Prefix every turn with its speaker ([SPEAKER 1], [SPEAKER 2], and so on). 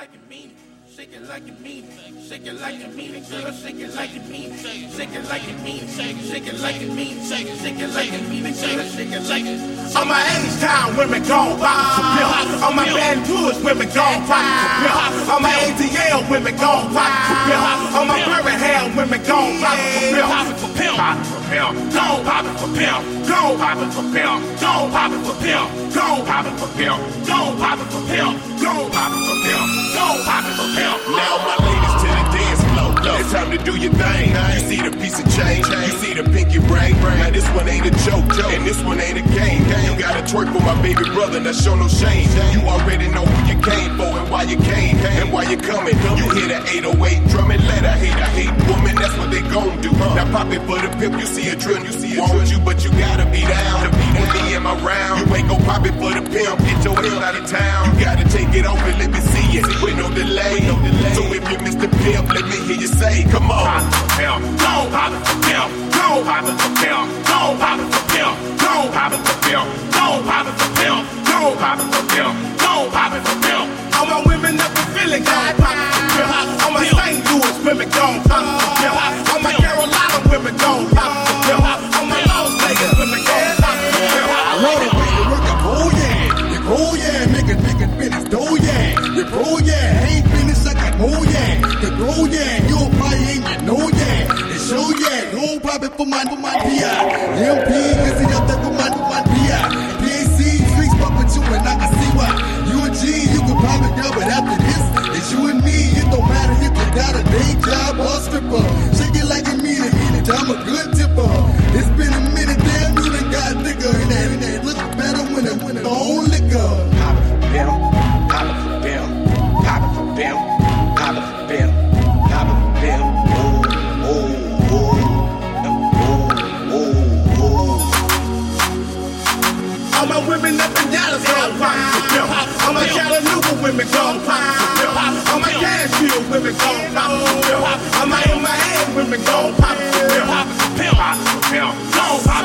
[SPEAKER 1] like you mean it. Shake it like you mean it. Shake it like you mean it, girl. Shake it like you mean it. Shake it like you mean it. Shake it like you mean it. Shake it, like you mean it. Shake it like it. All my H-Town women gone pop for pill. All my Baton Rouge women gone pop for pill. All my ATL women gone pop for pill. All my Birmingham women gone pop for pill. Pop it for pill. Pop it for pill. Go pop it for pill. Go pop it for pill. Go pop it for pill. Go pop it for pill. Go pop it for pill.
[SPEAKER 2] Time to do your thing. You see the piece of change, you see the pinky ring. Now this one ain't a joke, and this one ain't a game. You gotta twerk for my baby brother, now show no shame. You already know who you came for and why you came and why you coming. You hear the 808 drumming, let her hate, I hate woman. That's what they gon' do. Now pop it for the pimp, you see a drill, you see a drill. you, but you gotta be down. With me in my round, you ain't gon' pop it for the pimp. Get your hell out of town. You gotta take it off
[SPEAKER 1] pop for pill. Go pop for pill. Go pop for pill. Go pop for pill. Go pop for pill. My women up go pop it for pill. All my St. Women, go pop for pill. All my Carolina women, go pop for pill. All my Las Vegas women, go pop for pill.
[SPEAKER 3] I love the way you work oh yeah. Oh yeah, make it finish, oh yeah. Oh yeah, ain't like a oh yeah. Oh yeah, you yeah, no problem for my, for my PI. MP, my, for my PI. PAC, streets fuck with you and I can see why. You and G, you can probably go, but after this, it's you and me. It don't matter if you got a day job or stripper. Shake it like you mean it, mean it. I'm a good tipper. It's been a minute, damn, you done got thicker. And that, and that look better when it, when it don't
[SPEAKER 2] and gold poppers, real hoppers, pimp, hoppers, pimp,
[SPEAKER 1] long poppers.